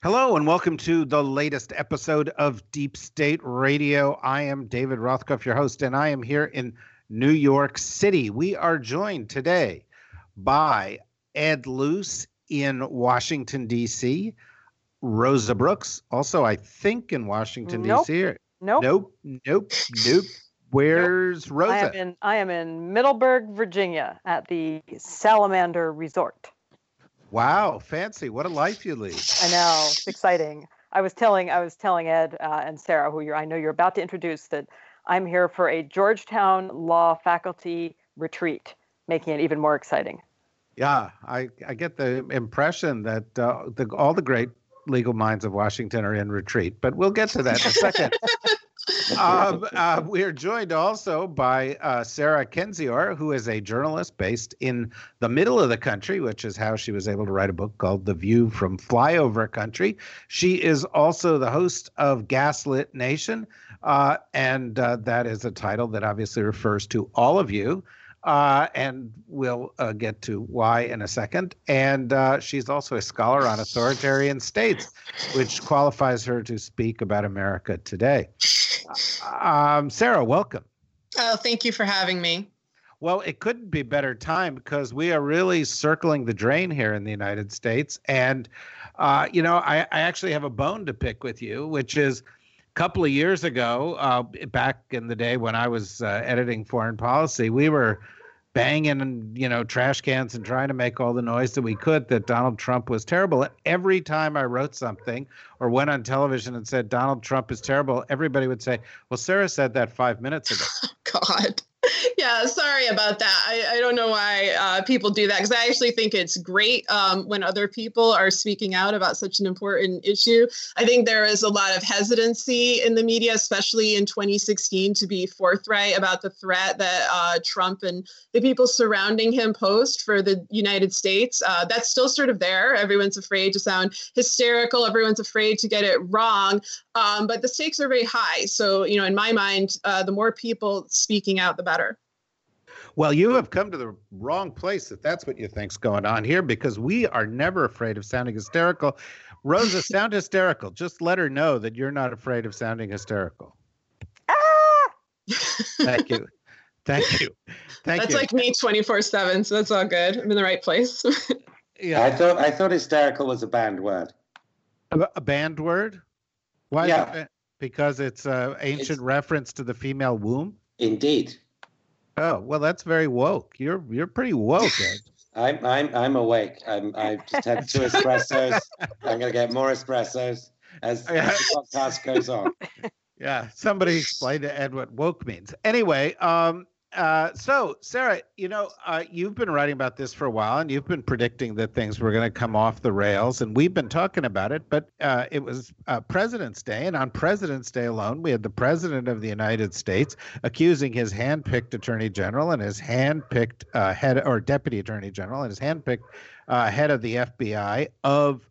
Hello, and welcome to the latest episode of Deep State Radio. I am David Rothkopf, your host, and I am here in New York City. We are joined today by Ed Luce in Washington, D.C., Rosa Brooks, also, I think, in Washington, Nope. D.C. Nope. Nope, nope, nope. Where's Rosa? I am in I am in Middleburg, Virginia, at the Salamander Resort. Wow, fancy. What a life you lead. I know it's exciting. I was telling I was telling Ed uh, and Sarah, who you're I know you're about to introduce, that I'm here for a Georgetown Law faculty retreat, making it even more exciting. Yeah, I, I get the impression that uh, the, all the great legal minds of Washington are in retreat, but we'll get to that in a second. um, uh, we are joined also by uh, Sarah Kendzior, who is a journalist based in the middle of the country, which is how she was able to write a book called The View from Flyover Country. She is also the host of Gaslit Nation, uh, and uh, that is a title that obviously refers to all of you. Uh, and we'll uh, get to why in a second. And uh, she's also a scholar on authoritarian states, which qualifies her to speak about America today. Um, Sarah, welcome. Oh, thank you for having me. Well, it couldn't be better time because we are really circling the drain here in the United States. And, uh, you know, I, I actually have a bone to pick with you, which is couple of years ago, uh, back in the day when I was uh, editing foreign policy, we were banging, you know, trash cans and trying to make all the noise that we could that Donald Trump was terrible. And every time I wrote something or went on television and said Donald Trump is terrible, everybody would say, "Well, Sarah said that five minutes ago." God. Yeah, sorry about that. I, I don't know why uh, people do that because I actually think it's great um, when other people are speaking out about such an important issue. I think there is a lot of hesitancy in the media, especially in 2016, to be forthright about the threat that uh, Trump and the people surrounding him posed for the United States. Uh, that's still sort of there. Everyone's afraid to sound hysterical, everyone's afraid to get it wrong. Um, but the stakes are very high. So, you know, in my mind, uh, the more people speaking out, the better. Well, you have come to the wrong place if that's what you think's going on here, because we are never afraid of sounding hysterical. Rosa, sound hysterical. Just let her know that you're not afraid of sounding hysterical. Ah! Thank you. Thank you. Thank That's you. like me 24 7. So that's all good. I'm in the right place. yeah, I thought I thought hysterical was a banned word. a, a banned word. Why? is Yeah. it because it's an ancient It's- reference to the female womb. Indeed. Oh, well, that's very woke. You're you're pretty woke, Ed. I'm I'm I'm awake. I'm I've just had two espressos. I'm gonna get more espressos as the Yeah. podcast goes on. Yeah, somebody explain to Ed what woke means. Anyway, um, uh, so Sarah, you know, uh, you've been writing about this for a while, and you've been predicting that things were going to come off the rails, and we've been talking about it. But uh, it was uh, President's Day, and on President's Day alone, we had the President of the United States accusing his hand-picked Attorney General and his hand-picked uh, head or Deputy Attorney General and his hand-picked head of the FBI of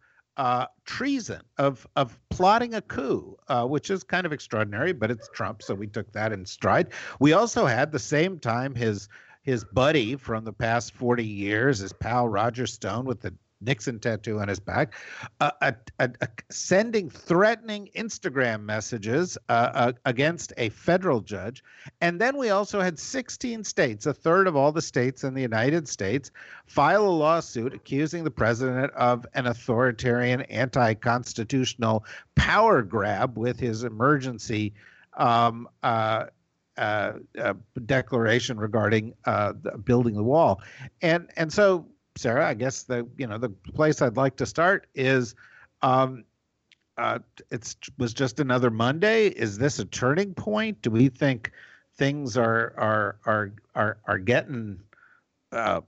treason, of of plotting a coup, uh, which is kind of extraordinary, but it's Trump, so we took that in stride. We also had the same time his his buddy from the past forty years, his pal Roger Stone with the Nixon tattoo on his back, uh, uh, uh, uh, sending threatening Instagram messages uh, uh, against a federal judge. And then we also had 16 states, a third of all the states in the United States, file a lawsuit accusing the president of an authoritarian, anti constitutional power grab with his emergency. Um, uh, uh, uh, declaration regarding uh, building the wall, and and so Sarah, I guess the you know the place I'd like to start is, um, uh, it's was just another Monday. Is this a turning point? Do we think things are are are are are getting uh,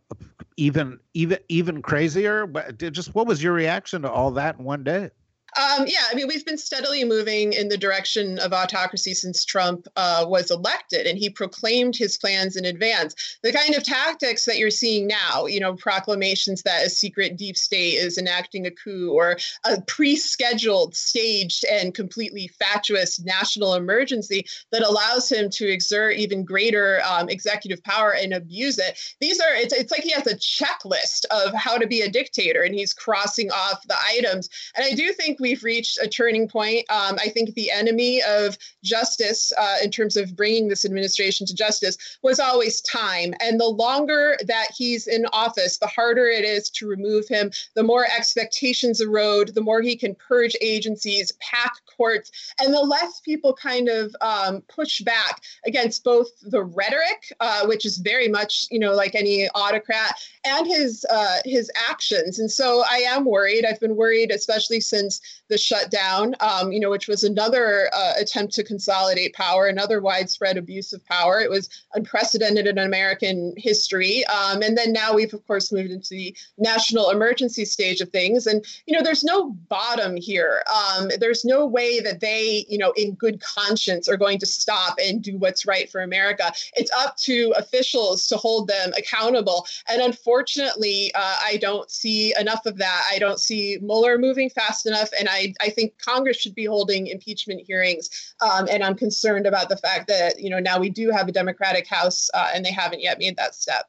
even even even crazier? But just what was your reaction to all that in one day? Um, yeah, I mean, we've been steadily moving in the direction of autocracy since Trump uh, was elected, and he proclaimed his plans in advance. The kind of tactics that you're seeing now, you know, proclamations that a secret deep state is enacting a coup or a pre scheduled, staged, and completely fatuous national emergency that allows him to exert even greater um, executive power and abuse it. These are, it's, it's like he has a checklist of how to be a dictator, and he's crossing off the items. And I do think we've reached a turning point. Um, I think the enemy of justice, uh, in terms of bringing this administration to justice, was always time. And the longer that he's in office, the harder it is to remove him, the more expectations erode, the more he can purge agencies, pack courts, and the less people kind of um, push back against both the rhetoric, uh, which is very much, you know, like any autocrat, and his uh, his actions. And so I am worried. I've been worried, especially since the shutdown, um, you know, which was another uh, attempt to consolidate power, another widespread abuse of power. It was unprecedented in American history. Um, and then now we've, of course, moved into the national emergency stage of things. And, you know, there's no bottom here. Um, there's no way that they, you know, in good conscience are going to stop and do what's right for America. It's up to officials to hold them accountable. And unfortunately, uh, I don't see enough of that. I don't see Mueller moving fast enough. And I, I think Congress should be holding impeachment hearings. Um, and I'm concerned about the fact that, you know, now we do have a Democratic House uh, and they haven't yet made that step.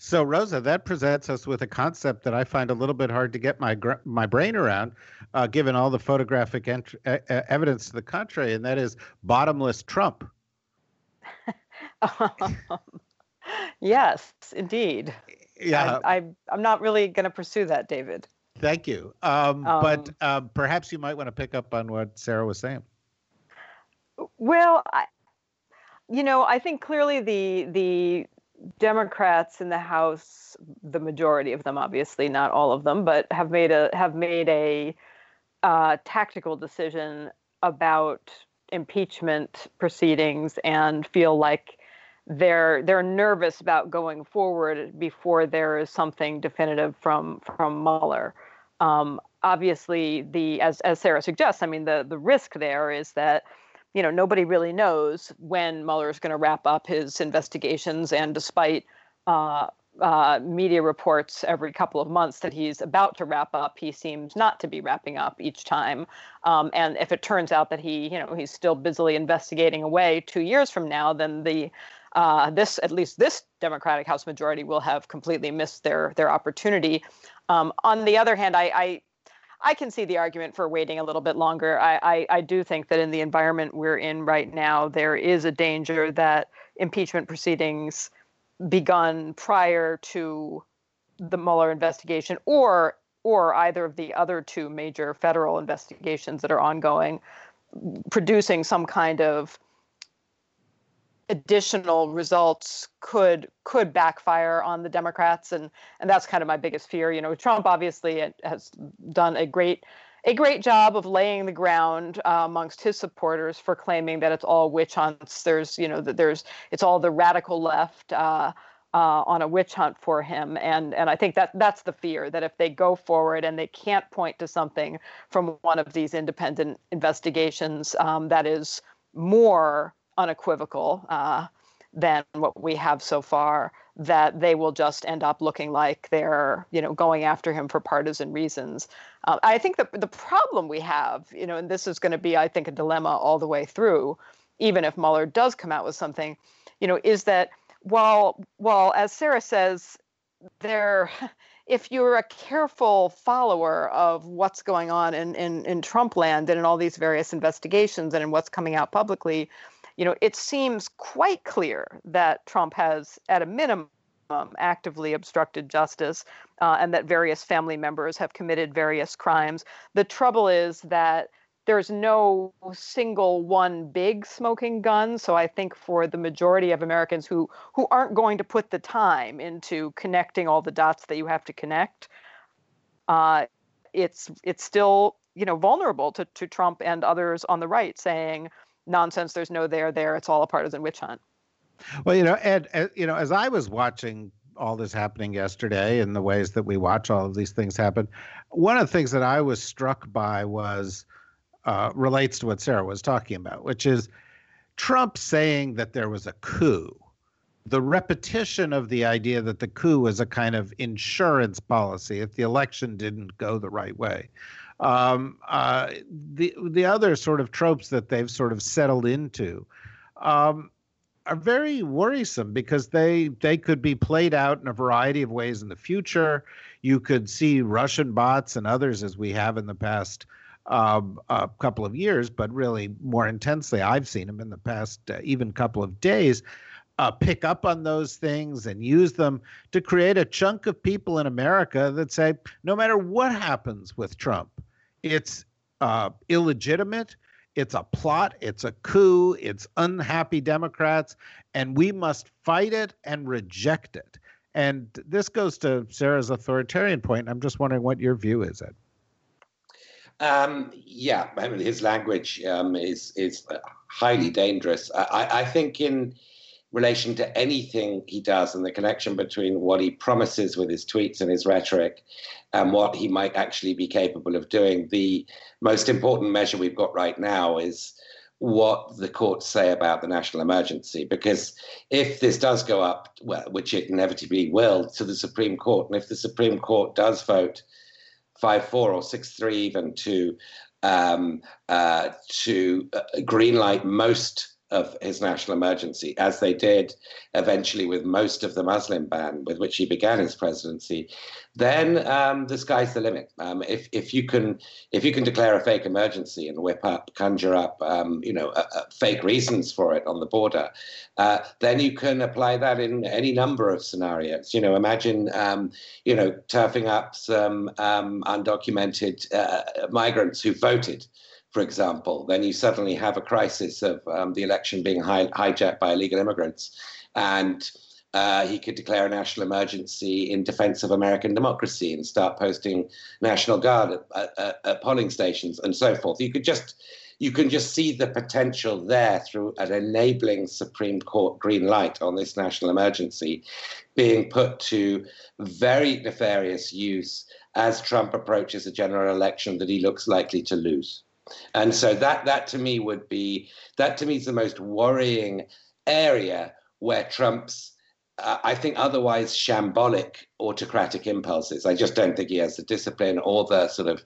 So, Rosa, that presents us with a concept that I find a little bit hard to get my my brain around, uh, given all the photographic ent- uh, evidence to the contrary, and that is bottomless Trump. um, yes, indeed. Yeah, I, I, I'm not really going to pursue that, David. Thank you. Um, um, but uh, perhaps you might want to pick up on what Sarah was saying. Well, I, you know, I think clearly the the Democrats in the House, the majority of them, obviously not all of them, but have made a have made a uh, tactical decision about impeachment proceedings and feel like they're they're nervous about going forward before there is something definitive from from Mueller. Um, obviously, the as as Sarah suggests, I mean the the risk there is that you know nobody really knows when Mueller is going to wrap up his investigations, and despite uh, uh, media reports every couple of months that he's about to wrap up, he seems not to be wrapping up each time. Um, and if it turns out that he, you know, he's still busily investigating away two years from now, then the uh, this at least this Democratic House majority will have completely missed their their opportunity. Um, on the other hand, I, I, I can see the argument for waiting a little bit longer. I, I, I do think that in the environment we're in right now, there is a danger that impeachment proceedings begun prior to the Mueller investigation or or either of the other two major federal investigations that are ongoing producing some kind of additional results could could backfire on the Democrats, and and that's kind of my biggest fear. You know, Trump obviously has done a great a great job of laying the ground uh, amongst his supporters for claiming that it's all witch hunts. There's you know that there's it's all the radical left. Uh, uh, on a witch hunt for him, and and I think that that's the fear that if they go forward and they can't point to something from one of these independent investigations um, that is more unequivocal uh, than what we have so far that they will just end up looking like they're you know going after him for partisan reasons. Uh, i think that the problem we have you know and this is going to be i think a dilemma all the way through even if mueller does come out with something you know is that while while as sarah says there if you're a careful follower of what's going on in, in, in Trump land and in all these various investigations and in what's coming out publicly, you know, it seems quite clear that Trump has, at a minimum, actively obstructed justice uh, and that various family members have committed various crimes. The trouble is that there's no single one big smoking gun. So I think for the majority of Americans who who aren't going to put the time into connecting all the dots that you have to connect, uh, it's it's still you know vulnerable to, to Trump and others on the right saying, nonsense. There's no there there. It's all a partisan witch hunt. Well, you know, Ed, as, you know, as I was watching all this happening yesterday and the ways that we watch all of these things happen. One of the things that I was struck by was uh, relates to what Sarah was talking about, which is Trump saying that there was a coup. The repetition of the idea that the coup was a kind of insurance policy if the election didn't go the right way. Um, uh, the the other sort of tropes that they've sort of settled into um, are very worrisome because they they could be played out in a variety of ways in the future. You could see Russian bots and others, as we have in the past um, a couple of years, but really more intensely, I've seen them in the past uh, even couple of days. Uh, pick up on those things and use them to create a chunk of people in America that say, no matter what happens with Trump, it's uh, illegitimate. It's a plot. It's a coup. It's unhappy Democrats. And we must fight it and reject it. And this goes to Sarah's authoritarian point. I'm just wondering what your view is, Ed. Um, yeah, I mean, his language um, is is highly dangerous. I, I think in relation to anything he does and the connection between what he promises with his tweets and his rhetoric and what he might actually be capable of doing. The most important measure we've got right now is what the courts say about the national emergency. Because if this does go up, well, which it inevitably will, to the Supreme Court, and if the Supreme Court does vote 5 4 or 6 3 even to um, uh, to uh, greenlight most of his national emergency, as they did eventually with most of the Muslim ban with which he began his presidency, then um, the sky's the limit. Um, if if you can if you can declare a fake emergency and whip up, conjure up, um, you know, fake reasons for it on the border, uh, then you can apply that in any number of scenarios. You know, imagine um, you know turfing up some um, undocumented uh, migrants who voted for example, then you suddenly have a crisis of um, the election being hi- hijacked by illegal immigrants. And uh, he could declare a national emergency in defense of American democracy and start posting National Guard at, at, at, polling stations and so forth. You could just you can just see the potential there through an enabling Supreme Court green light on this national emergency being put to very nefarious use as Trump approaches a general election that he looks likely to lose. And so that that to me would be that to me is the most worrying area where Trump's uh, I think otherwise shambolic autocratic impulses. I just don't think he has the discipline or the sort of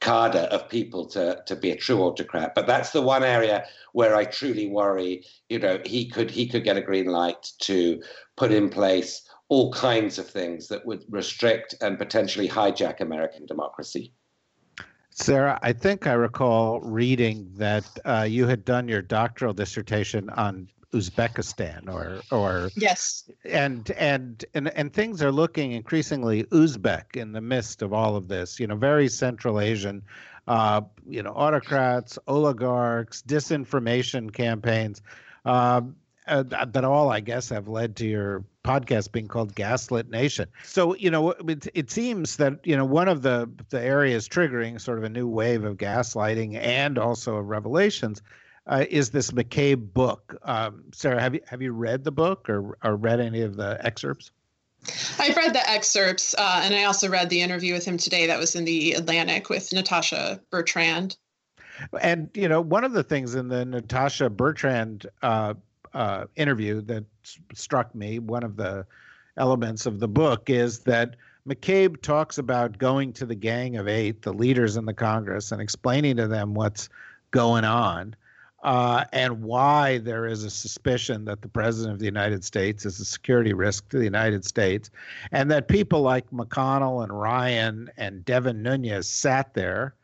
cadre of people to to be a true autocrat. But that's the one area where I truly worry. You know, he could he could get a green light to put in place all kinds of things that would restrict and potentially hijack American democracy. Sarah, I think I recall reading that uh, you had done your doctoral dissertation on Uzbekistan, or or yes, and and and and things are looking increasingly Uzbek in the midst of all of this. You know, very Central Asian, uh, you know, autocrats, oligarchs, disinformation campaigns. Uh, uh, that all, I guess, have led to your podcast being called Gaslit Nation. So, you know, it, it seems that, you know, one of the, the areas triggering sort of a new wave of gaslighting and also of revelations uh, is this McCabe book. Um, Sarah, have you, have you read the book or, or read any of the excerpts? I've read the excerpts, uh, and I also read the interview with him today that was in the Atlantic with Natasha Bertrand. And you know, one of the things in the Natasha Bertrand uh, uh, interview that struck me. One of the elements of the book is that McCabe talks about going to the Gang of Eight, the leaders in the Congress, and explaining to them what's going on. Uh, and why there is a suspicion that the president of the United States is a security risk to the United States, and that people like McConnell and Ryan and Devin Nunes sat there,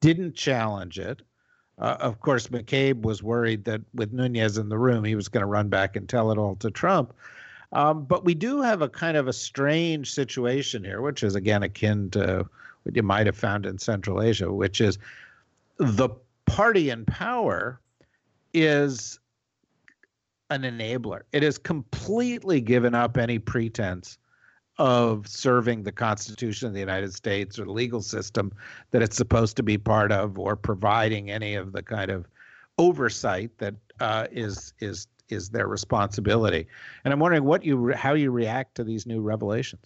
didn't challenge it, uh, of course, McCabe was worried that with Nunes in the room, he was going to run back and tell it all to Trump. Um, but we do have a kind of a strange situation here, which is again akin to what you might have found in Central Asia, which is the party in power is an enabler. It has completely given up any pretense of serving the Constitution of the United States or the legal system that it's supposed to be part of, or providing any of the kind of oversight that uh, is is is their responsibility. And I'm wondering what you how you react to these new revelations.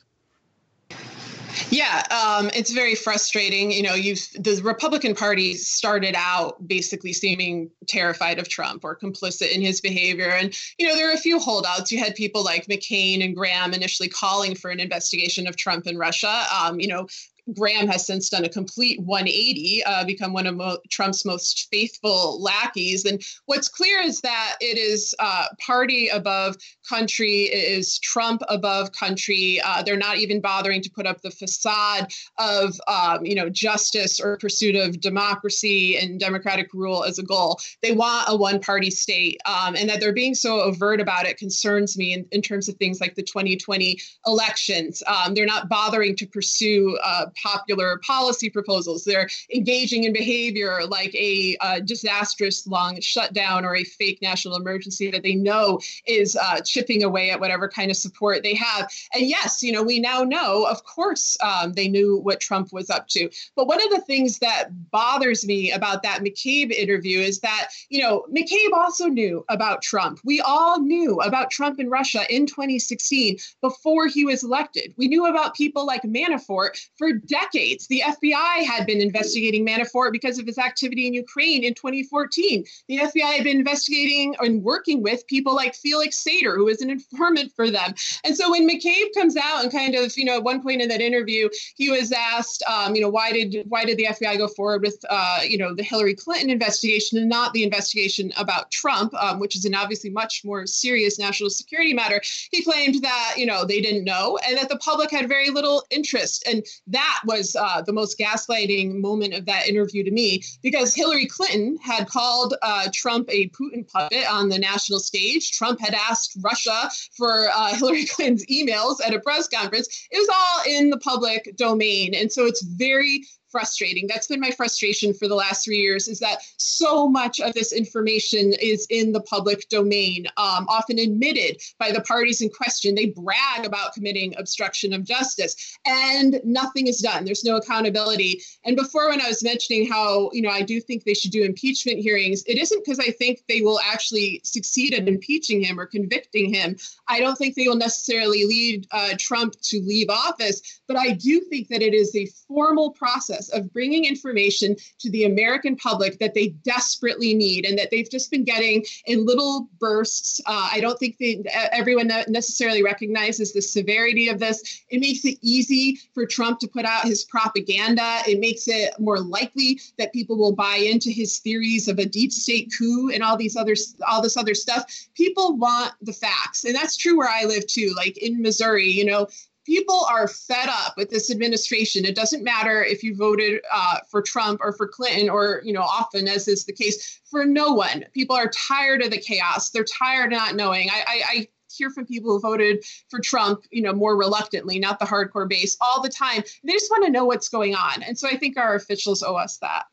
Yeah, um, it's very frustrating. You know, you the Republican Party started out basically seeming terrified of Trump or complicit in his behavior, and you know there were a few holdouts. You had people like McCain and Graham initially calling for an investigation of Trump and Russia. Um, you know, Graham has since done a complete 180, uh, become one of Mo- Trump's most faithful lackeys. And what's clear is that it is uh, party above country, it is Trump above country. Uh, they're not even bothering to put up the facade of, um, you know, justice or pursuit of democracy and democratic rule as a goal. They want a one-party state, um, and that they're being so overt about it concerns me in, in terms of things like the 2020 elections. Um, they're not bothering to pursue uh, popular policy proposals. They're engaging in behavior like a uh, disastrous long shutdown or a fake national emergency that they know is uh, chipping away at whatever kind of support they have. And yes, you know, we now know, of course, um, they knew what Trump was up to. But one of the things that bothers me about that McCabe interview is that, you know, McCabe also knew about Trump. We all knew about Trump and Russia in 2016 before he was elected. We knew about people like Manafort for decades. The FBI had been investigating Manafort because of his activity in Ukraine in 2014. The FBI had been investigating and working with people like Felix Sater, who was an informant for them. And so when McCabe comes out and kind of, you know, at one point in that interview, he was asked, um, you know, why did why did the FBI go forward with, uh, you know, the Hillary Clinton investigation and not the investigation about Trump, um, which is an obviously much more serious national security matter? He claimed that, you know, they didn't know and that the public had very little interest. And that that was uh, the most gaslighting moment of that interview to me because Hillary Clinton had called uh, Trump a Putin puppet on the national stage. Trump had asked Russia for uh, Hillary Clinton's emails at a press conference. It was all in the public domain. And so it's very frustrating. That's been my frustration for the last three years is that so much of this information is in the public domain, um, often admitted by the parties in question. They brag about committing obstruction of justice and nothing is done. There's no accountability. And before, when I was mentioning how, you know, I do think they should do impeachment hearings, it isn't because I think they will actually succeed at impeaching him or convicting him. I don't think they will necessarily lead uh, Trump to leave office, but I do think that it is a formal process process of bringing information to the American public that they desperately need and that they've just been getting in little bursts. Uh, I don't think they, everyone necessarily recognizes the severity of this. It makes it easy for Trump to put out his propaganda. It makes it more likely that people will buy into his theories of a deep state coup and all these other all this other stuff. People want the facts, and that's true where I live too. Like in Missouri, you know, people are fed up with this administration. It doesn't matter if you voted uh, for Trump or for Clinton, or you know, often as is the case for no one. People are tired of the chaos. They're tired of not knowing. I, I, I hear from people who voted for Trump, you know, more reluctantly, not the hardcore base, all the time. They just want to know what's going on, and so I think our officials owe us that.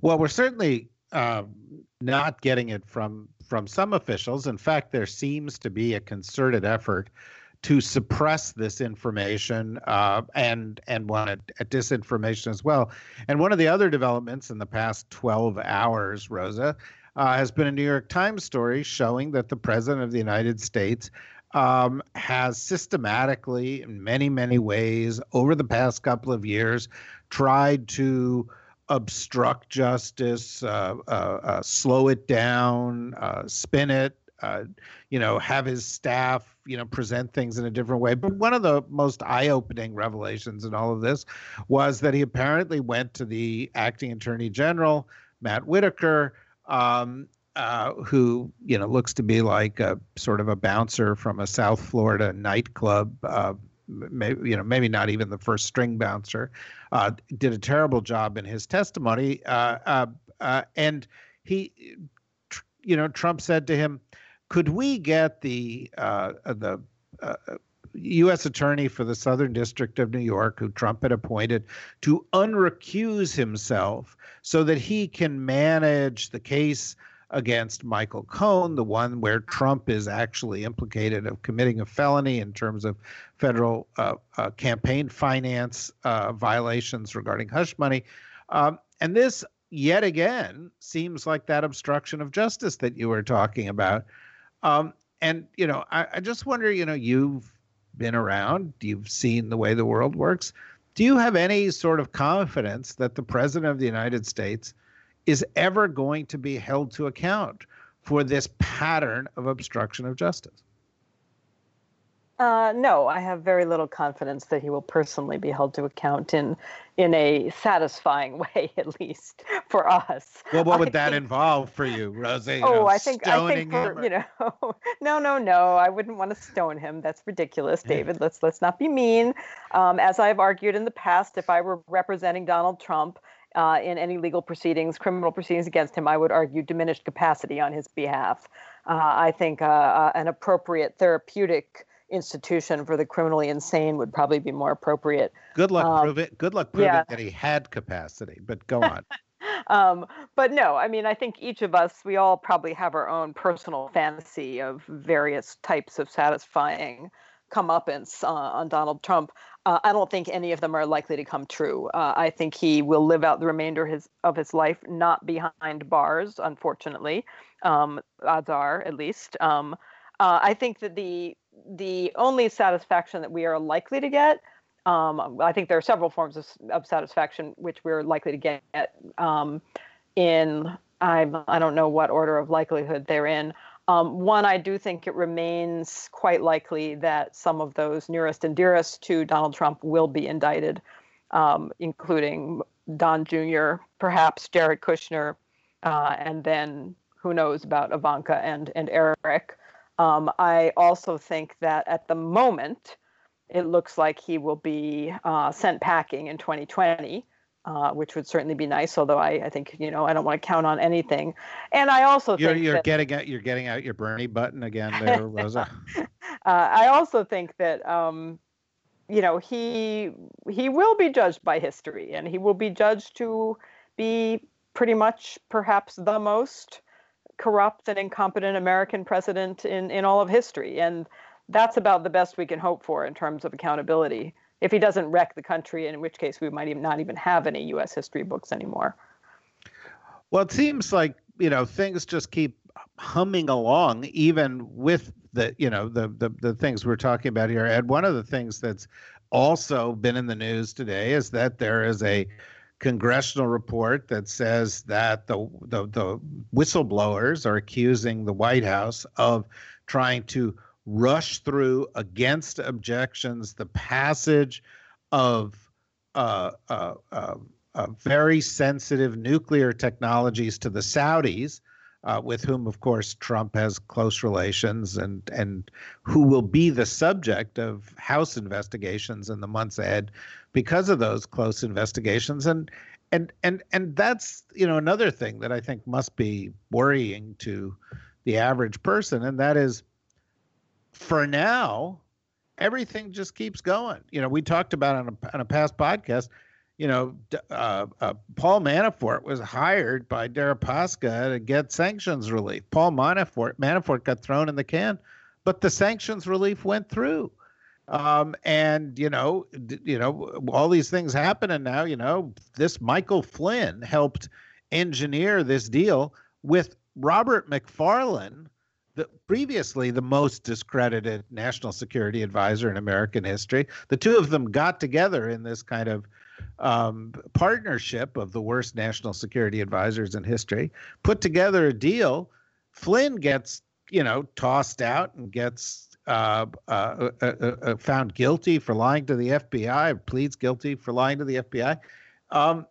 Well, we're certainly um, not getting it from from some officials. In fact, there seems to be a concerted effort to suppress this information uh, and and wanted disinformation as well. And one of the other developments in the past 12 hours, Rosa, uh, has been a New York Times story showing that the president of the United States um, has systematically, in many many ways, over the past couple of years, tried to obstruct justice, uh, uh, uh slow it down, uh, spin it, uh, you know, have his staff, you know, present things in a different way. But one of the most eye-opening revelations in all of this was that he apparently went to the acting attorney general, Matt Whitaker, um, uh, who you know looks to be like a sort of a bouncer from a South Florida nightclub. Uh, maybe you know maybe not even the first string bouncer. Uh, did a terrible job in his testimony, uh, uh, and he, you know, Trump said to him could we get the uh, uh the uh, U.S. Attorney for the Southern District of New York, who Trump had appointed, to unrecuse himself so that he can manage the case against Michael Cohen, the one where Trump is actually implicated of committing a felony in terms of federal uh, uh, campaign finance uh, violations regarding hush money. Um, and this yet again seems like that obstruction of justice that you were talking about. Um, and you know, I, I just wonder, you know, you've been around, you've seen the way the world works. Do you have any sort of confidence that the president of the United States is ever going to be held to account for this pattern of obstruction of justice? Uh, no, I have very little confidence that he will personally be held to account in in a satisfying way, at least for us. Well, what would I that think- involve for you, Rosie? Oh, know, I think I think for, or- you know, no, no, no. I wouldn't want to stone him. That's ridiculous, David. Let's let's not be mean. Um, as I've argued in the past, if I were representing Donald Trump uh, in any legal proceedings, criminal proceedings against him, I would argue diminished capacity on his behalf. Uh, I think uh, uh, an appropriate therapeutic institution for the criminally insane would probably be more appropriate. Good luck Um, proving. Good luck proving yeah. that he had capacity. But go on. um, but no, I mean, I think each of us, we all probably have our own personal fantasy of various types of satisfying comeuppance uh, on Donald Trump. Uh, I don't think any of them are likely to come true. Uh, I think he will live out the remainder his, of his life not behind bars, unfortunately. Um, odds are, at least. Um, uh, I think that the the only satisfaction that we are likely to get um, I think there are several forms of, of satisfaction which we're likely to get um, in, I, I don't know what order of likelihood they're in. Um, one, I do think it remains quite likely that some of those nearest and dearest to Donald Trump will be indicted, um, including Don Jr., perhaps Jared Kushner, uh, and then who knows about Ivanka and, and Eric. Um, I also think that at the moment, it looks like he will be uh, sent packing in 2020, uh, which would certainly be nice. Although I, I think you know I don't want to count on anything, and I also You're think you're that, getting out. You're getting out your Bernie button again, there, Rosa. uh, I also think that um, you know he he will be judged by history, and he will be judged to be pretty much perhaps the most corrupt and incompetent American president in in all of history, and that's about the best we can hope for in terms of accountability. If he doesn't wreck the country, in which case we might even not even have any U.S. history books anymore. Well, it seems like you know things just keep humming along, even with the you know the the the things we're talking about here. And one of the things that's also been in the news today is that there is a congressional report that says that the the, the whistleblowers are accusing the White House of trying to rush through against objections the passage of uh, uh, uh, uh, very sensitive nuclear technologies to the Saudis, uh, with whom, of course, Trump has close relations, and and who will be the subject of House investigations in the months ahead because of those close investigations. And and and and that's you know another thing that I think must be worrying to the average person, and that is, for now, everything just keeps going. You know, we talked about on a, on a past podcast. You know, uh, uh, Paul Manafort was hired by Deripaska to get sanctions relief. Paul Manafort Manafort got thrown in the can, but the sanctions relief went through. Um, and you know, d- you know, all these things happen, and now you know this Michael Flynn helped engineer this deal with Robert McFarlane, the previously the most discredited national security advisor in American history. The two of them got together in this kind of um, partnership of the worst national security advisors in history, put together a deal. Flynn gets, you know, tossed out and gets uh, uh, uh, uh, found guilty for lying to the FBI, pleads guilty for lying to the FBI. Um,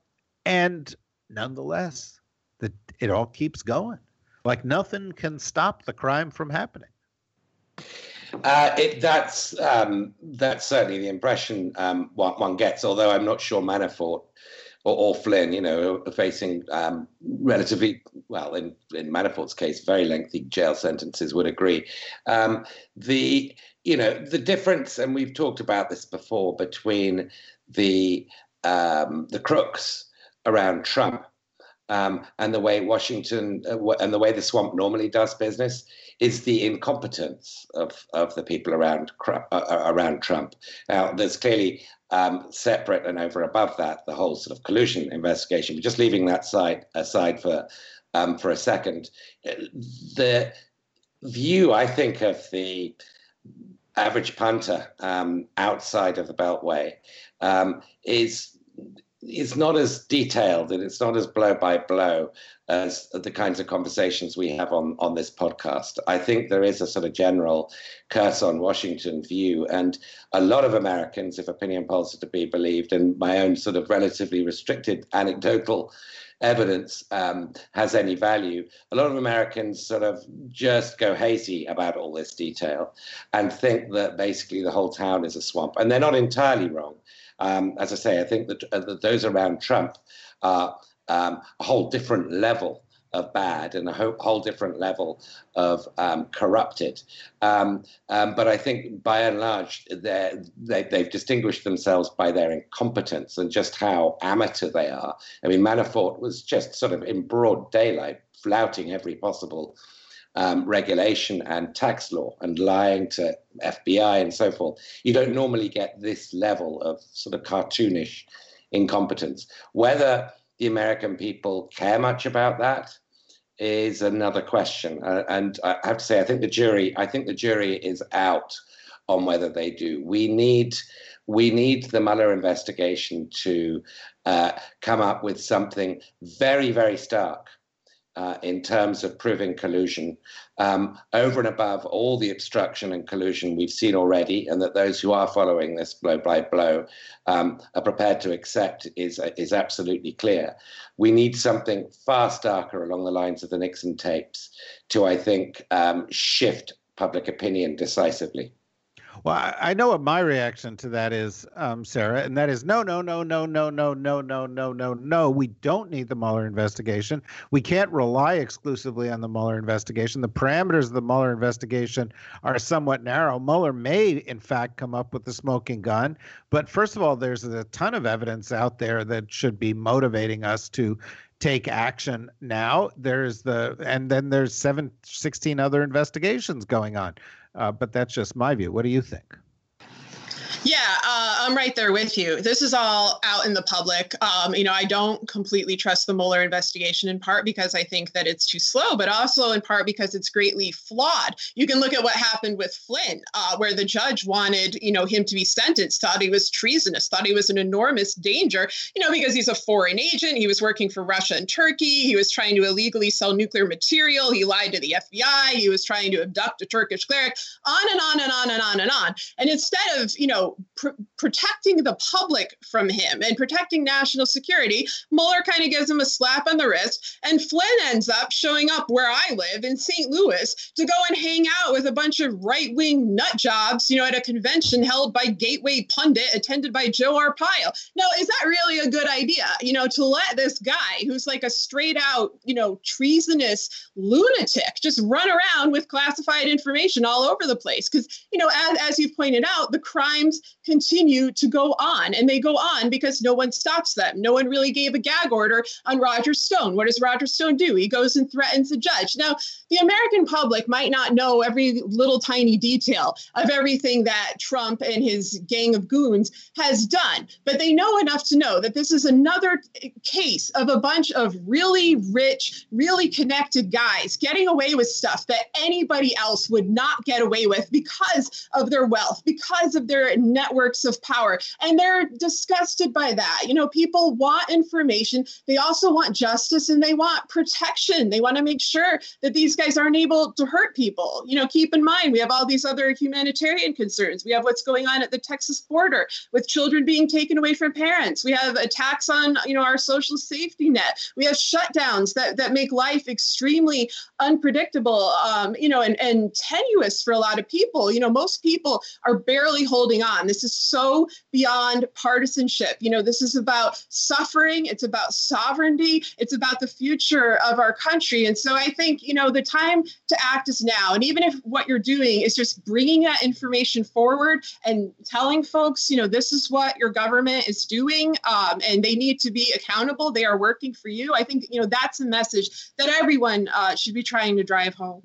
and nonetheless, the, it all keeps going. Like nothing can stop the crime from happening. Uh, it, that's um, that's certainly the impression um, one, one, gets. Although I'm not sure Manafort or, or Flynn, you know, facing um, relatively well in in Manafort's case, very lengthy jail sentences. Would agree. Um, the you know the difference, and we've talked about this before between the um, the crooks around Trump um, and the way Washington uh, and the way the swamp normally does business is the incompetence of, of the people around uh, around Trump. Now, there's clearly um, separate and over above that, the whole sort of collusion investigation. But just leaving that side aside for um, for a second, the view I think of the average punter um, outside of the Beltway um, is is not as detailed and it's not as blow by blow as the kinds of conversations we have on on this podcast. I think there is a sort of general curse on Washington view, and a lot of Americans, if opinion polls are to be believed, and my own sort of relatively restricted anecdotal evidence um, has any value. A lot of Americans sort of just go hazy about all this detail and think that basically the whole town is a swamp. And they're not entirely wrong. Um, as I say, I think that, uh, that those around Trump are um, a whole different level of bad and a whole, whole different level of um, corrupted. Um, um, but I think by and large, they, they've distinguished themselves by their incompetence and just how amateur they are. I mean, Manafort was just sort of in broad daylight, flouting every possible um, regulation and tax law and lying to FBI and so forth. You don't normally get this level of sort of cartoonish incompetence. Whether the American people care much about that is another question. Uh, and I have to say, I think the jury, I think the jury is out on whether they do. We need, we need the Mueller investigation to uh, come up with something very, very stark uh, in terms of proving collusion um, over and above all the obstruction and collusion we've seen already, and that those who are following this blow by blow um, are prepared to accept is, is absolutely clear. We need something far starker along the lines of the Nixon tapes to, I think, um, shift public opinion decisively. Well, I know what my reaction to that is, um, Sarah, and that is no, no, no, no, no, no, no, no, no, no, no. We don't need the Mueller investigation. We can't rely exclusively on the Mueller investigation. The parameters of the Mueller investigation are somewhat narrow. Mueller may, in fact, come up with the smoking gun. But first of all, there's a ton of evidence out there that should be motivating us to take action now there's the and then there's seven 16 other investigations going on uh, Uh, but that's just my view. What do you think? Yeah, uh, I'm right there with you. This is all out in the public. Um, you know, I don't completely trust the Mueller investigation in part because I think that it's too slow, but also in part because it's greatly flawed. You can look at what happened with Flynn, uh, where the judge wanted, you know, him to be sentenced, thought he was treasonous, thought he was an enormous danger, you know, because he's a foreign agent. He was working for Russia and Turkey. He was trying to illegally sell nuclear material. He lied to the FBI. He was trying to abduct a Turkish cleric, on and on and on and on and on. And instead of, you know, pr- protecting the public from him and protecting national security, Mueller kind of gives him a slap on the wrist. And Flynn ends up showing up where I live in St. Louis to go and hang out with a bunch of right wing nut jobs, you know, at a convention held by Gateway Pundit, attended by Joe Arpaio. Now, is that really a good idea, you know, to let this guy who's like a straight out, you know, treasonous lunatic just run around with classified information all over the place? Because, you know, as, as you've pointed out, the crimes continue to go on. And they go on because no one stops them. No one really gave a gag order on Roger Stone. What does Roger Stone do? He goes and threatens a judge. Now, the American public might not know every little tiny detail of everything that Trump and his gang of goons has done, but they know enough to know that this is another case of a bunch of really rich, really connected guys getting away with stuff that anybody else would not get away with because of their wealth, because of their networks of power. And they're disgusted by that. You know, people want information, they also want justice and they want protection. They want to make sure that these guys aren't able to hurt people. You know, keep in mind, we have all these other humanitarian concerns. We have what's going on at the Texas border with children being taken away from parents. We have attacks on, you know, our social safety net. We have shutdowns that, that make life extremely unpredictable, um, you know, and, and tenuous for a lot of people. You know, most people are barely holding on. This is so beyond partisanship. You know, this is about suffering, it's about sovereignty, it's about the future of our country. And so I think, you know, the time to act is now. And even if what you're doing is just bringing that information forward and telling folks, you know, this is what your government is doing um, and they need to be accountable, they are working for you. I think, you know, that's a message that everyone uh, should be trying to drive home.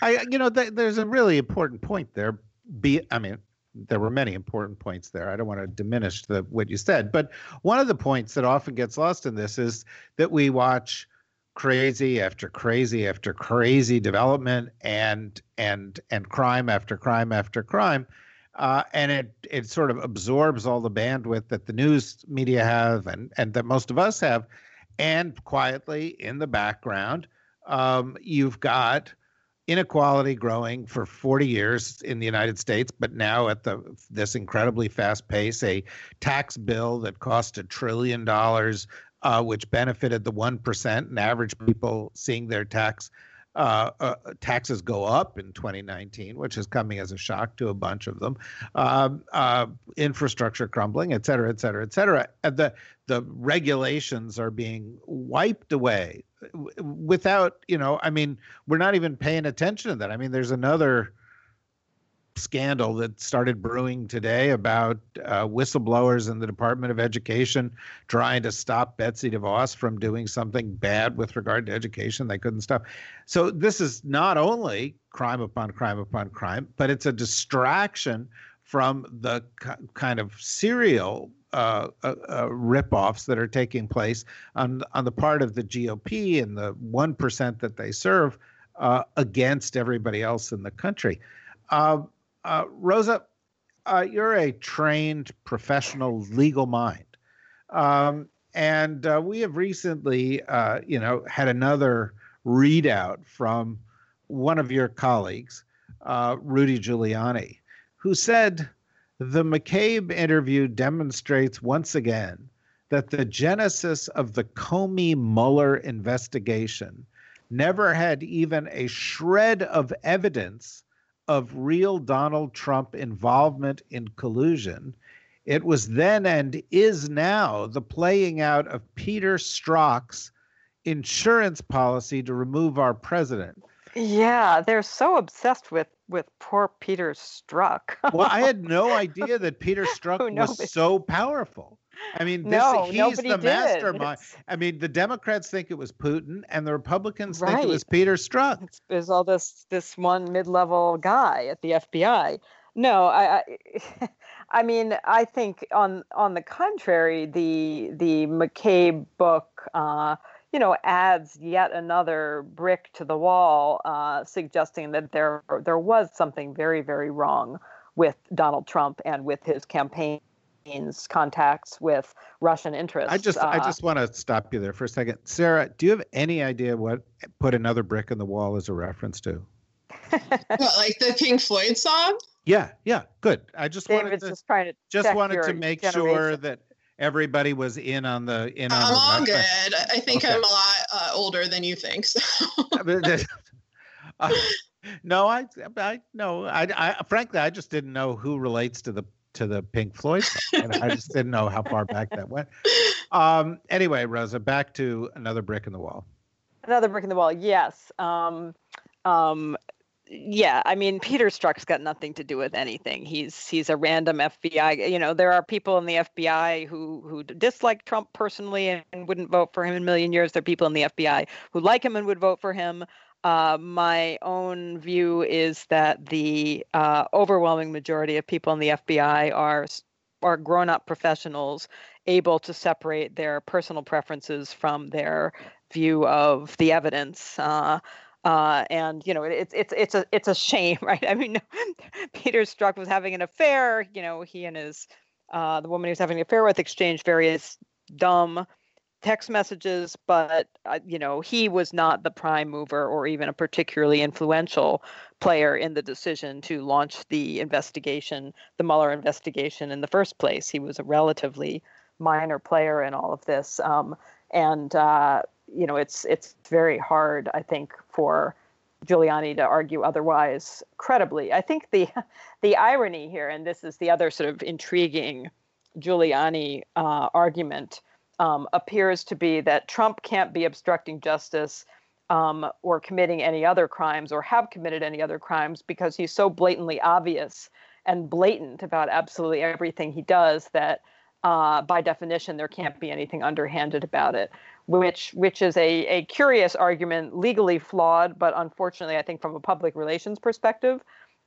I, you know, th- there's a really important point there. Be, I mean, there were many important points there. I don't want to diminish the what you said, but one of the points that often gets lost in this is that we watch crazy after crazy after crazy development and and and crime after crime after crime uh, and it it sort of absorbs all the bandwidth that the news media have and and that most of us have and quietly in the background um, you've got inequality growing for 40 years in the United States, but now at the this incredibly fast pace, a tax bill that cost a trillion dollars, uh, which benefited the one percent and average people seeing their tax uh, uh, taxes go up in 2019, which is coming as a shock to a bunch of them. Um, uh, infrastructure crumbling, et cetera, et cetera, et cetera. And the the regulations are being wiped away without, you know, I mean, we're not even paying attention to that. I mean, there's another scandal that started brewing today about uh, whistleblowers in the Department of Education trying to stop Betsy DeVos from doing something bad with regard to education. They couldn't stop. So this is not only crime upon crime upon crime, but it's a distraction from the kind of serial uh, uh, uh, ripoffs that are taking place on on the part of the GOP and the one percent that they serve uh, against everybody else in the country. Uh, uh, Rosa, uh, you're a trained professional legal mind. Um, and we have recently, you know, had another readout from one of your colleagues, Rudy Giuliani, who said the McCabe interview demonstrates once again that the genesis of the Comey Mueller investigation never had even a shred of evidence of real Donald Trump involvement in collusion. It was then and is now the playing out of Peter Strzok's insurance policy to remove our president. Yeah, they're so obsessed with with poor Peter Strzok. well, I had no idea that Peter Strzok was so powerful. I mean, this, no, he's the did. mastermind. It's... I mean, the Democrats think it was Putin, and the Republicans right. think it was Peter Strzok. There's all this this one mid-level guy at the FBI. No, I, I, I mean, I think on on the contrary, the the McCabe book. Uh, you know, adds yet another brick to the wall, uh, suggesting that there there was something very, very wrong with Donald Trump and with his campaign contacts with Russian interests. I just uh, I just want to stop you there for a second. Sarah, do you have any idea what put another brick in the wall is a reference to? what, like the Pink Floyd song? Yeah, yeah, good. I just David's wanted to just trying to just wanted to make generation. sure that everybody was in on the in on I'm the all good. I think okay. I'm a lot uh, older than you think. So. uh, no, I, I no, I, I, frankly, I just didn't know who relates to the to the Pink Floyd song. I just didn't know how far back that went. Um, anyway, Rosa, back to another brick in the wall. Another brick in the wall. Yes. Um, um, yeah, I mean Peter Strzok's got nothing to do with anything. He's he's a random FBI. You know, there are people in the FBI who who dislike Trump personally and wouldn't vote for him in a million years. There are people in the FBI who like him and would vote for him. Uh, my own view is that the uh, overwhelming majority of people in the FBI are are grown-up professionals able to separate their personal preferences from their view of the evidence. Uh, uh, and you know it's it's it's a it's a shame, right? I mean, Peter Strzok was having an affair. You know, he and his uh, the woman he was having an affair with exchanged various dumb text messages, but uh, you know he was not the prime mover or even a particularly influential player in the decision to launch the investigation, the Mueller investigation in the first place. He was a relatively minor player in all of this, um, and uh, you know it's it's very hard, I think, for Giuliani to argue otherwise credibly. I think the the irony here, and this is the other sort of intriguing Giuliani uh, argument um, appears to be that Trump can't be obstructing justice um, or committing any other crimes or have committed any other crimes because he's so blatantly obvious and blatant about absolutely everything he does that uh, by definition there can't be anything underhanded about it which which is a, a curious argument legally flawed but unfortunately i think from a public relations perspective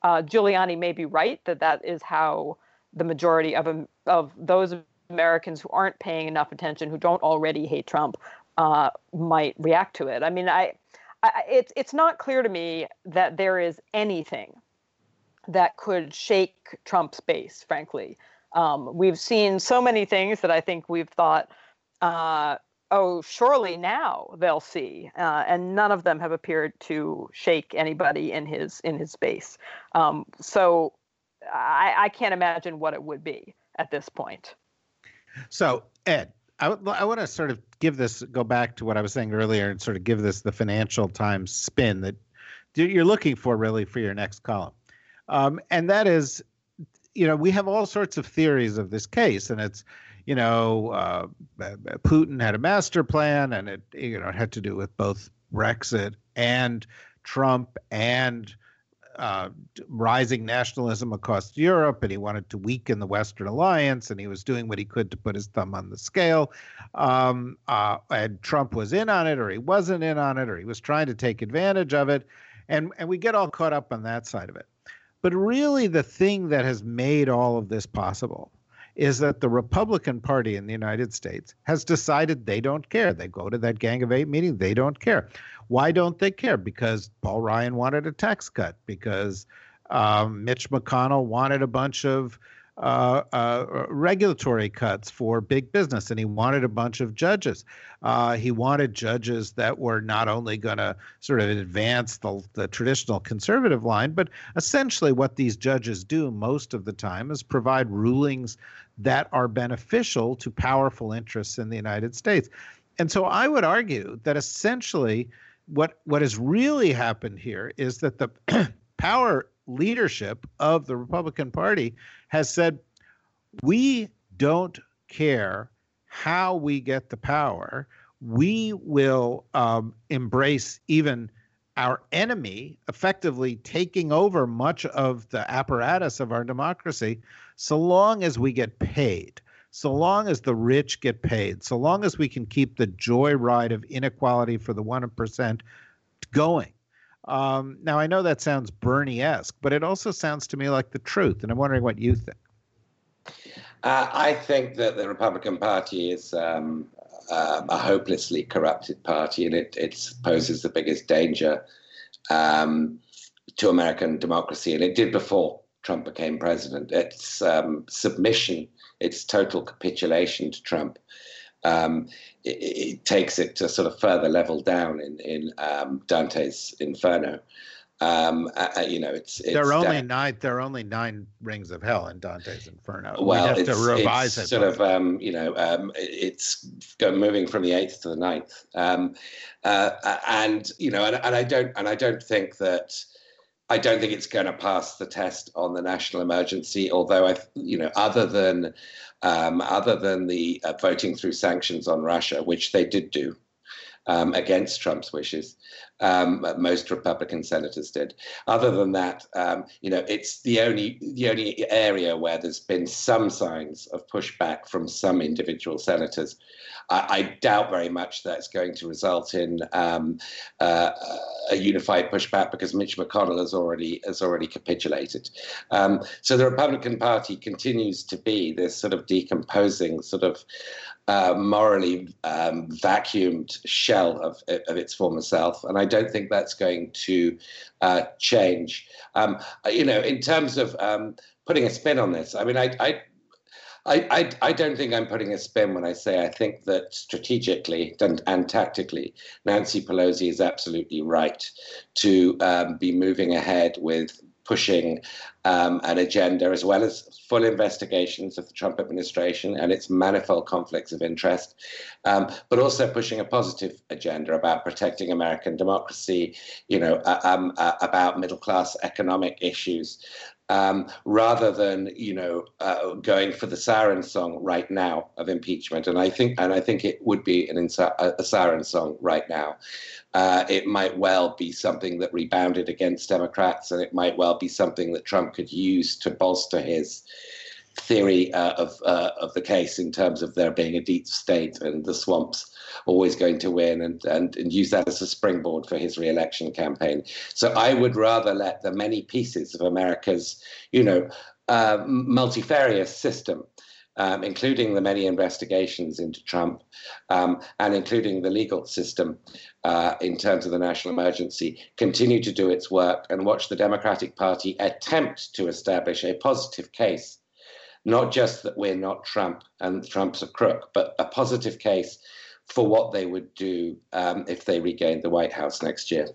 Uh, Giuliani may be right that that is how the majority of um, of those Americans who aren't paying enough attention, who don't already hate Trump, uh, might react to it. I mean, I, I, it's it's not clear to me that there is anything that could shake Trump's base. Frankly, um, we've seen so many things that I think we've thought. Uh, oh, surely now they'll see, uh, and none of them have appeared to shake anybody in his in his base. Um, so I, I can't imagine what it would be at this point. So, Ed, I, I want to sort of give this, go back to what I was saying earlier and sort of give this the Financial Times spin that you're looking for really for your next column. Um, and that is, you know, we have all sorts of theories of this case, and it's, you know, uh, Putin had a master plan, and it, you know, it had to do with both Brexit and Trump and uh, rising nationalism across Europe, and he wanted to weaken the Western alliance, and he was doing what he could to put his thumb on the scale. Um, uh, and Trump was in on it, or he wasn't in on it, or he was trying to take advantage of it, and and we get all caught up on that side of it. But really, the thing that has made all of this possible is that the Republican Party in the United States has decided they don't care. They go to that Gang of Eight meeting, they don't care. Why don't they care? Because Paul Ryan wanted a tax cut, because um, Mitch McConnell wanted a bunch of uh, uh, regulatory cuts for big business, and he wanted a bunch of judges. Uh, he wanted judges that were not only going to sort of advance the, the traditional conservative line, but essentially what these judges do most of the time is provide rulings that are beneficial to powerful interests in the United States. And so I would argue that essentially what what has really happened here is that the power leadership of the Republican Party has said we don't care how we get the power. We will um, embrace even our enemy effectively taking over much of the apparatus of our democracy so long as we get paid so long as the rich get paid, so long as we can keep the joyride of inequality for the 1% going. Um, now, I know that sounds Bernie esque, but it also sounds to me like the truth. And I'm wondering what you think. Uh, I think that the Republican Party is um, uh, a hopelessly corrupted party, and it, it poses the biggest danger um, to American democracy. And it did before Trump became president. Its um, submission its total capitulation to Trump. Um, it, it, takes it to sort of further level down in in um, Dante's Inferno. Um, uh, you know, it's, it's there are only nine. There are only nine rings of hell in Dante's Inferno. Well, we have to revise it. Sort of, um, you know, um, it's moving from the eighth to the ninth, um, uh, and you know, and, and I don't, and I don't think that I don't think it's going to pass the test on the national emergency. Although I, you know, other than um, other than the uh, voting through sanctions on Russia, which they did do um, against Trump's wishes, um, most Republican senators did. Other than that, um, you know, it's the only the only area where there's been some signs of pushback from some individual senators. I, I doubt very much that's going to result in um, uh, a unified pushback because Mitch McConnell has already has already capitulated. Um, so the Republican Party continues to be this sort of decomposing, sort of uh, morally um, vacuumed shell of, of its former self, and I don't think that's going to uh, change. Um, you know, in terms of um, putting a spin on this, I mean, I, I I, I, I, don't think I'm putting a spin when I say I think that strategically and, and tactically, Nancy Pelosi is absolutely right to um, be moving ahead with pushing um, an agenda as well as full investigations of the Trump administration and its manifold conflicts of interest, um, but also pushing a positive agenda about protecting American democracy, you know, uh, um, uh, about middle class economic issues um, rather than you know uh, going for the siren song right now of impeachment. And I think and I think it would be an a siren song right now. Uh, it might well be something that rebounded against Democrats, and it might well be something that Trump could use to bolster his theory uh, of uh, of the case in terms of there being a deep state and the swamps always going to win and, and, and use that as a springboard for his re-election campaign. So I would rather let the many pieces of America's, you know, uh, multifarious system um, including the many investigations into Trump um, and including the legal system uh, in terms of the national emergency, continue to do its work and watch the Democratic Party attempt to establish a positive case. Not just that we're not Trump and Trump's a crook, but a positive case for what they would do um, if they regained the White House next year.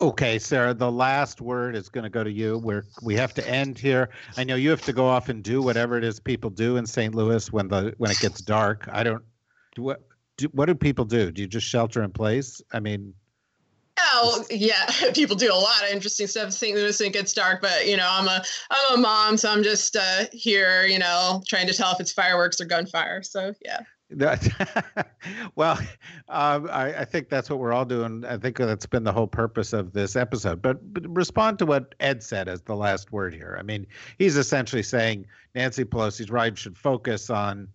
Okay, Sarah, the last word is going to go to you. We're we have to end here. I know you have to go off and do whatever it is people do in St. Louis when the when it gets dark. I don't do what do, what do people do? Do you just shelter in place? I mean, Oh yeah, people do a lot of interesting stuff St. Louis it gets dark. But you know, I'm a I'm a mom, so I'm just uh, here, you know, trying to tell if it's fireworks or gunfire. So yeah. well, um, I, I, think that's what we're all doing. I think that's been the whole purpose of this episode. But, but, respond to what Ed said as the last word here. I mean, he's essentially saying Nancy Pelosi's right should focus on,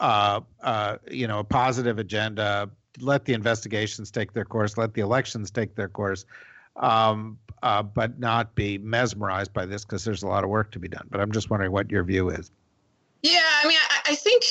uh, uh, you know, a positive agenda. Let the investigations take their course. Let the elections take their course. Um, uh, but not be mesmerized by this because there's a lot of work to be done. But I'm just wondering what your view is. Yeah, I mean, I, I think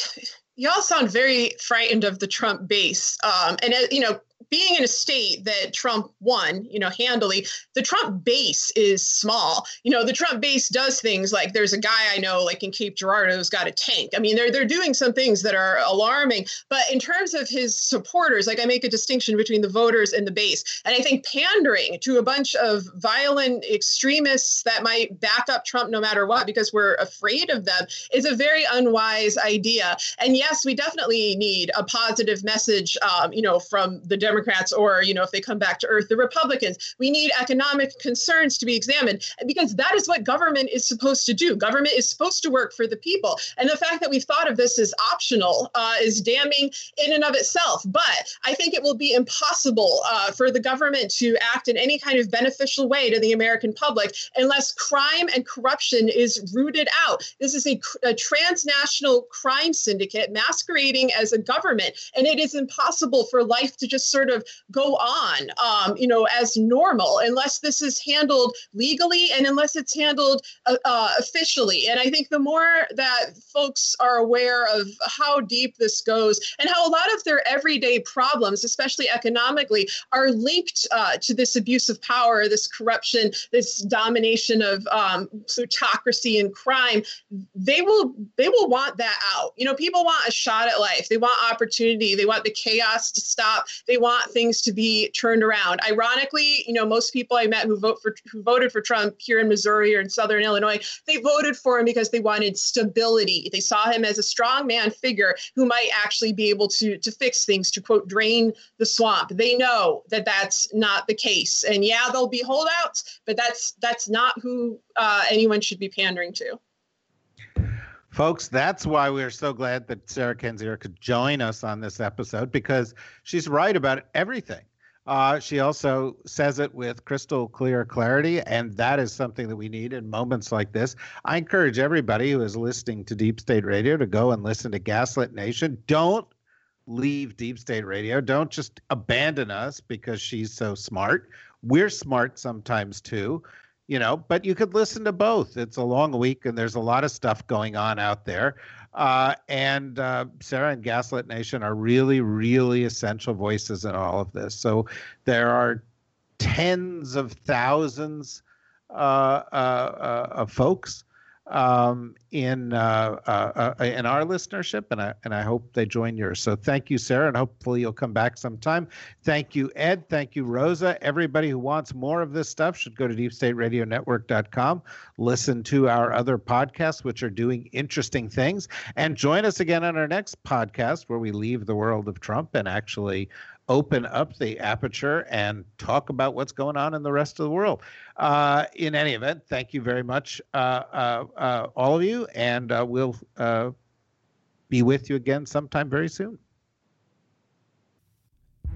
y'all sound very frightened of the Trump base. Um, and, uh, you know, being in a state that Trump won, you know, handily, the Trump base is small. You know, the Trump base does things like there's a guy I know, like in Cape Girardeau, who's got a tank. I mean, they're they're doing some things that are alarming. But in terms of his supporters, like I make a distinction between the voters and the base. And I think pandering to a bunch of violent extremists that might back up Trump no matter what, because we're afraid of them, is a very unwise idea. And yes, we definitely need a positive message, um, you know, from the Democrats Democrats or, you know, if they come back to earth, the Republicans. We need economic concerns to be examined because that is what government is supposed to do. Government is supposed to work for the people. And the fact that we've thought of this as optional uh, is damning in and of itself. But I think it will be impossible uh, for the government to act in any kind of beneficial way to the American public unless crime and corruption is rooted out. This is a, a transnational crime syndicate masquerading as a government, and it is impossible for life to just sort of of go on, um, you know, as normal unless this is handled legally and unless it's handled uh, uh, officially. And I think the more that folks are aware of how deep this goes and how a lot of their everyday problems, especially economically, are linked uh, to this abuse of power, this corruption, this domination of um, plutocracy and crime, they will they will want that out. You know, people want a shot at life. They want opportunity. They want the chaos to stop. They want want things to be turned around. Ironically, you know, most people I met who vote for who voted for Trump here in Missouri or in Southern Illinois, they voted for him because they wanted stability. They saw him as a strong man figure who might actually be able to to fix things, to quote, drain the swamp. They know that that's not the case, and yeah, there'll be holdouts, but that's that's not who uh, anyone should be pandering to. Folks, that's why we're so glad that Sarah Kendzior could join us on this episode because she's right about everything. Uh, she also says it with crystal clear clarity, and that is something that we need in moments like this. I encourage everybody who is listening to Deep State Radio to go and listen to Gaslit Nation. Don't leave Deep State Radio. Don't just abandon us because she's so smart. We're smart sometimes too you know, but you could listen to both. It's a long week and there's a lot of stuff going on out there. Uh, and uh, Sarah and Gaslit Nation are really, really essential voices in all of this. So there are tens of thousands uh, uh, uh of folks um, in uh, uh, uh, in our listenership, and I and I hope they join yours. So thank you, Sarah, and hopefully you'll come back sometime. Thank you, Ed. Thank you, Rosa. Everybody who wants more of this stuff should go to DeepStateRadioNetwork.com, listen to our other podcasts, which are doing interesting things, and join us again on our next podcast where we leave the world of Trump and actually open up the aperture and talk about what's going on in the rest of the world. Uh, in any event, thank you very much, uh, uh, uh all of you, and uh, we'll be with you again sometime very soon.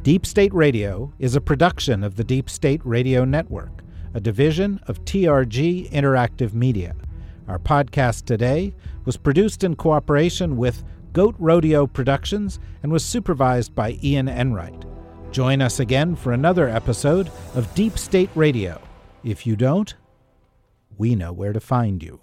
Deep State Radio is a production of the Deep State Radio Network, a division of TRG Interactive Media. Our podcast today was produced in cooperation with Goat Rodeo Productions and was supervised by Ian Enright. Join us again for another episode of Deep State Radio. If you don't, we know where to find you.